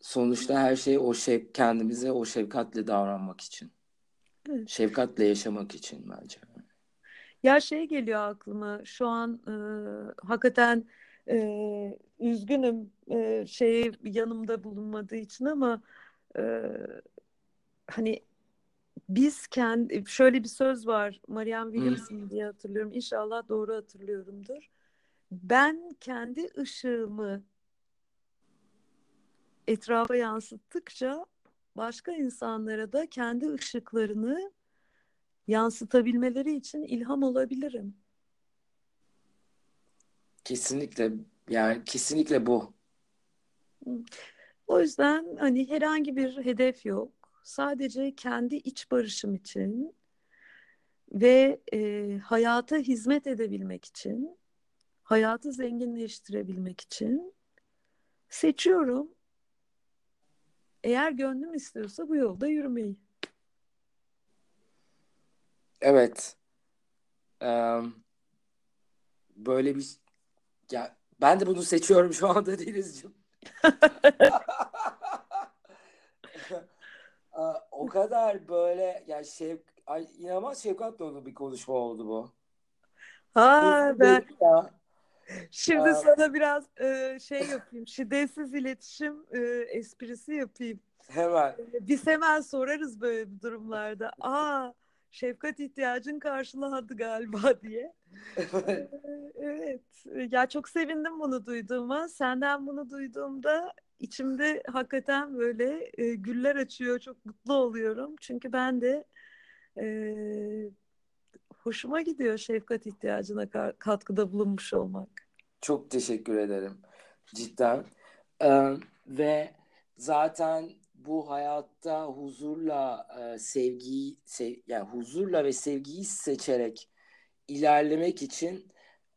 Sonuçta her şey o şef kendimize o şefkatle davranmak için. Evet. Şefkatle yaşamak için bence. Ya şey geliyor aklıma şu an e, hakikaten e, üzgünüm e, şey yanımda bulunmadığı için ama e, hani biz kendi şöyle bir söz var Marianne Williamson diye hatırlıyorum inşallah doğru hatırlıyorumdur. Ben kendi ışığımı etrafa yansıttıkça başka insanlara da kendi ışıklarını yansıtabilmeleri için ilham olabilirim. Kesinlikle yani kesinlikle bu. O yüzden hani herhangi bir hedef yok. Sadece kendi iç barışım için ve e, hayata hizmet edebilmek için, hayatı zenginleştirebilmek için seçiyorum. Eğer gönlüm istiyorsa bu yolda yürümeyi. Evet. Ee, böyle bir ya ben de bunu seçiyorum şu anda Denizciğim. o kadar böyle yani şevk, ay, inanılmaz şefkat dolu bir konuşma oldu bu. Ha ben Ya. Şimdi Aa. sana biraz e, şey yapayım. Şiddetsiz iletişim e, esprisi yapayım. Hemen. E, Biz hemen sorarız böyle bir durumlarda. Aa şefkat ihtiyacın karşılandı galiba diye. Ee, Evet. Ya çok sevindim bunu duyduğuma. Senden bunu duyduğumda içimde hakikaten böyle e, güller açıyor. Çok mutlu oluyorum. Çünkü ben de e, hoşuma gidiyor şefkat ihtiyacına ka- katkıda bulunmuş olmak. Çok teşekkür ederim. Cidden. Ee, ve zaten bu hayatta huzurla e, sevgiyi sev, yani huzurla ve sevgiyi seçerek ilerlemek için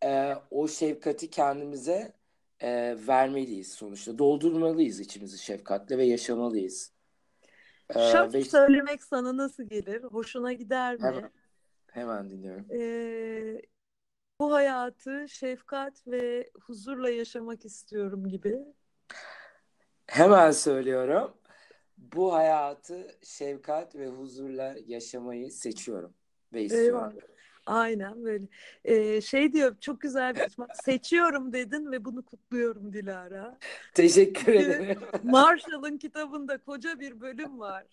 e, o şefkati kendimize e, vermeliyiz sonuçta. Doldurmalıyız içimizi şefkatle ve yaşamalıyız. Ee, Şarkı ve söylemek sana nasıl gelir? Hoşuna gider mi? hemen, hemen dinliyorum. Ee, bu hayatı şefkat ve huzurla yaşamak istiyorum gibi. Hemen söylüyorum. Bu hayatı şefkat ve huzurla yaşamayı seçiyorum ve istiyorum. Eyvallah. Aynen böyle. Ee, şey diyor çok güzel bir seçiyorum dedin ve bunu kutluyorum Dilara. Teşekkür ederim. Marshall'ın kitabında koca bir bölüm var.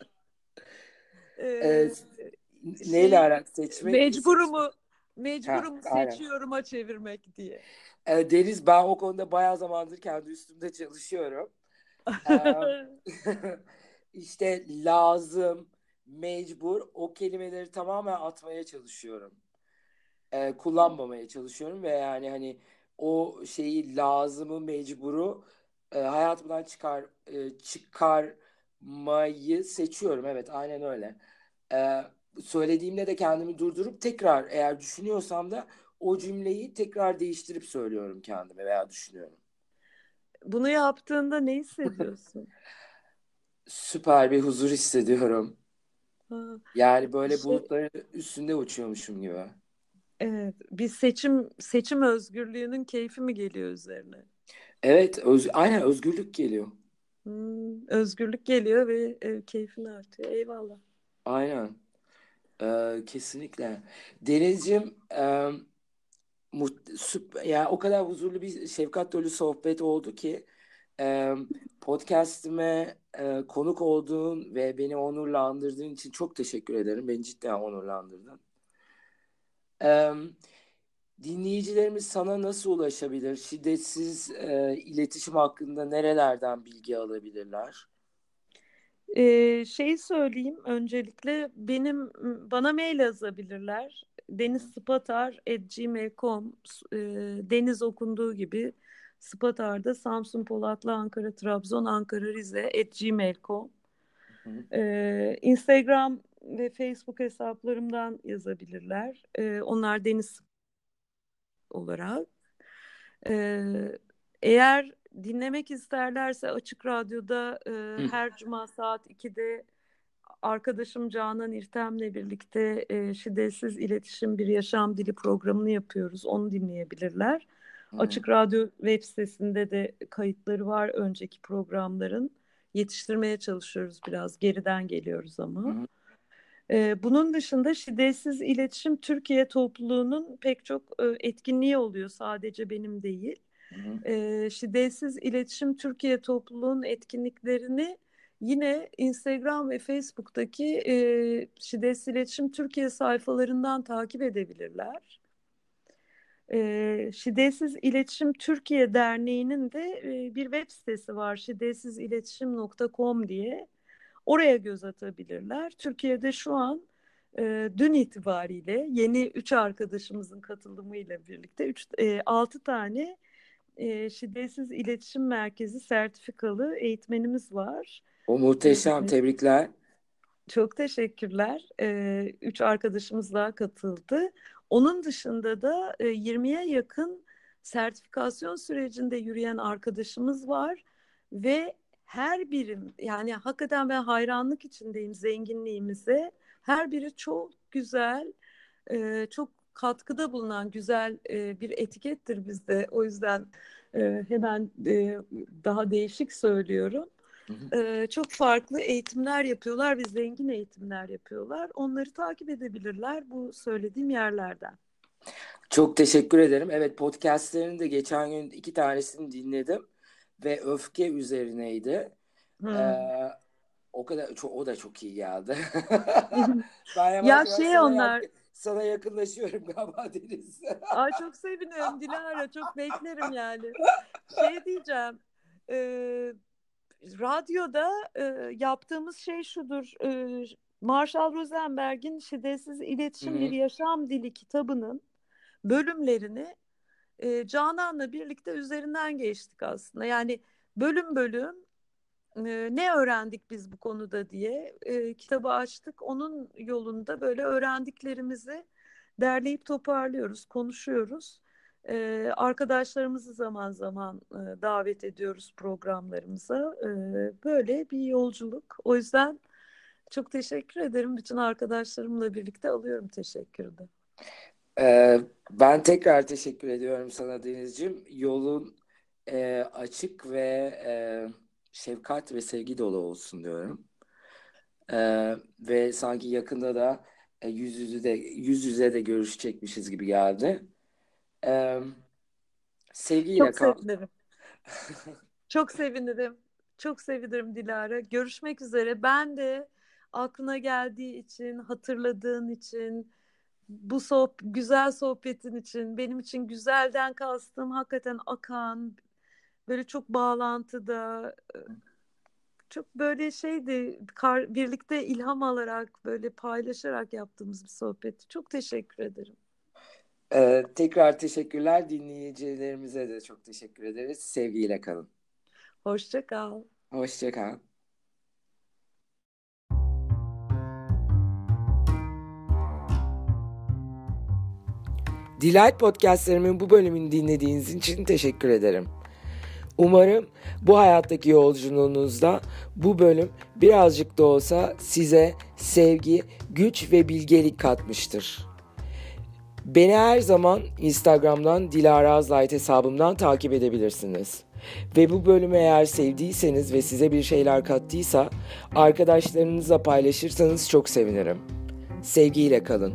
Ee, Evet, neyle alakalı seçmek? mecburumu mecburumu Ha, aynen. seçiyorum'a çevirmek diye. Ee, Deniz ben o konuda bayağı zamandır kendi üstümde çalışıyorum. Ee, işte lazım, mecbur o kelimeleri tamamen atmaya çalışıyorum. Ee, kullanmamaya çalışıyorum ve yani hani o şeyi lazımı, mecburu e, hayatımdan çıkar e, çıkarmayı seçiyorum. Evet, aynen öyle. Ee, söylediğimde de kendimi durdurup tekrar eğer düşünüyorsam da o cümleyi tekrar değiştirip söylüyorum kendime veya düşünüyorum. Bunu yaptığında ne hissediyorsun? Süper bir huzur hissediyorum. Ha, Yani böyle şey, bulutların üstünde uçuyormuşum gibi. evet, bir seçim seçim özgürlüğünün keyfi mi geliyor üzerine? Evet, öz aynen özgürlük geliyor. Hmm, özgürlük geliyor ve e, keyfin artıyor. Eyvallah. Aynen. Ee, kesinlikle. Denizciğim, e, mut, yani o kadar huzurlu bir şefkat dolu sohbet oldu ki e, podcast'ime e, konuk olduğun ve beni onurlandırdığın için çok teşekkür ederim. Beni cidden onurlandırdın. E, dinleyicilerimiz sana nasıl ulaşabilir? Şiddetsiz e, iletişim hakkında nerelerden bilgi alabilirler? Ee, şey söyleyeyim öncelikle benim bana mail yazabilirler. denizspatar@gmail.com e, Deniz okunduğu gibi Spatar'da Samsun, Polatlı, Ankara, Trabzon, Ankara, Rize @gmail.com. Ee, Instagram ve Facebook hesaplarımdan yazabilirler. Ee, onlar Deniz olarak. Ee, eğer dinlemek isterlerse Açık Radyo'da e, Hı. her cuma saat 2'de arkadaşım Canan İrtem'le birlikte e, Şiddetsiz İletişim Bir Yaşam Dili programını yapıyoruz. Onu dinleyebilirler. Hı. Açık Radyo web sitesinde de kayıtları var önceki programların. Yetiştirmeye çalışıyoruz biraz. Geriden geliyoruz ama. Hı. Ee, bunun dışında şiddetsiz iletişim Türkiye topluluğunun pek çok e, etkinliği oluyor sadece benim değil. Hı hı. Ee, şiddetsiz iletişim Türkiye topluluğunun etkinliklerini yine Instagram ve Facebook'taki e, şiddetsiz iletişim Türkiye sayfalarından takip edebilirler. Ee, Şiddetsiz İletişim Türkiye Derneği'nin de e, bir web sitesi var şiddetsiziletişim.com diye. Oraya göz atabilirler. Türkiye'de şu an e, dün itibariyle yeni üç arkadaşımızın katılımıyla birlikte üç, e, altı tane e, şiddetsiz iletişim merkezi sertifikalı eğitmenimiz var. O muhteşem. Tebrikler. çok teşekkürler. E, üç arkadaşımız daha katıldı. Onun dışında da e, 20'ye yakın sertifikasyon sürecinde yürüyen arkadaşımız var ve her birim yani hakikaten ben hayranlık içindeyim zenginliğimize. Her biri çok güzel, e, çok katkıda bulunan güzel e, bir etikettir bizde. O yüzden e, hemen e, daha değişik söylüyorum. e, çok farklı eğitimler yapıyorlar ve zengin eğitimler yapıyorlar. Onları takip edebilirler bu söylediğim yerlerden. Çok teşekkür ederim. Evet podcastlerini de geçen gün iki tanesini dinledim ve öfke üzerineydi. Hmm. Ee, o kadar çok o da çok iyi geldi. ben ya şey onlar sana yakınlaşıyorum galiba Deniz. Ay çok seviniyorum Dilara çok beklerim yani. Şey diyeceğim. E, radyoda e, yaptığımız şey şudur. E, Marshall Rosenberg'in Şiddetsiz İletişim Hı-hı. Bir Yaşam Dili kitabının bölümlerini e, Canan'la birlikte üzerinden geçtik aslında. Yani bölüm bölüm ne öğrendik biz bu konuda diye e, kitabı açtık. Onun yolunda böyle öğrendiklerimizi derleyip toparlıyoruz, konuşuyoruz. E, arkadaşlarımızı zaman zaman e, davet ediyoruz programlarımıza. E, böyle bir yolculuk. O yüzden çok teşekkür ederim. Bütün arkadaşlarımla birlikte alıyorum teşekkürü. Ee, ben tekrar teşekkür ediyorum sana Deniz'ciğim. Yolun e, açık ve e, şefkat ve sevgi dolu olsun diyorum. Ee, ve sanki yakında da e, yüz yüze de yüz yüze de görüşecekmişiz gibi geldi. Ee, sevgiyle Çok kal. sevinirim. Çok sevinirim. Çok sevinirim Dilara. Görüşmek üzere. Ben de aklına geldiği için, hatırladığın için, bu sohb güzel sohbetin için, benim için güzelden kastım hakikaten akan, böyle çok bağlantıda, çok böyle şeydi, kar, birlikte ilham alarak, böyle paylaşarak yaptığımız bir sohbetti. Çok teşekkür ederim. Ee, tekrar teşekkürler. Dinleyicilerimize de çok teşekkür ederiz. Sevgiyle kalın. Hoşça kal. Hoşça kal. Delight Podcastlerimin bu bölümünü dinlediğiniz için teşekkür ederim. Umarım bu hayattaki yolculuğunuzda bu bölüm birazcık da olsa size sevgi, güç ve bilgelik katmıştır. Beni her zaman Instagram'dan Dilara Azlight hesabımdan takip edebilirsiniz. Ve bu bölümü eğer sevdiyseniz ve size bir şeyler kattıysa arkadaşlarınızla paylaşırsanız çok sevinirim. Sevgiyle kalın.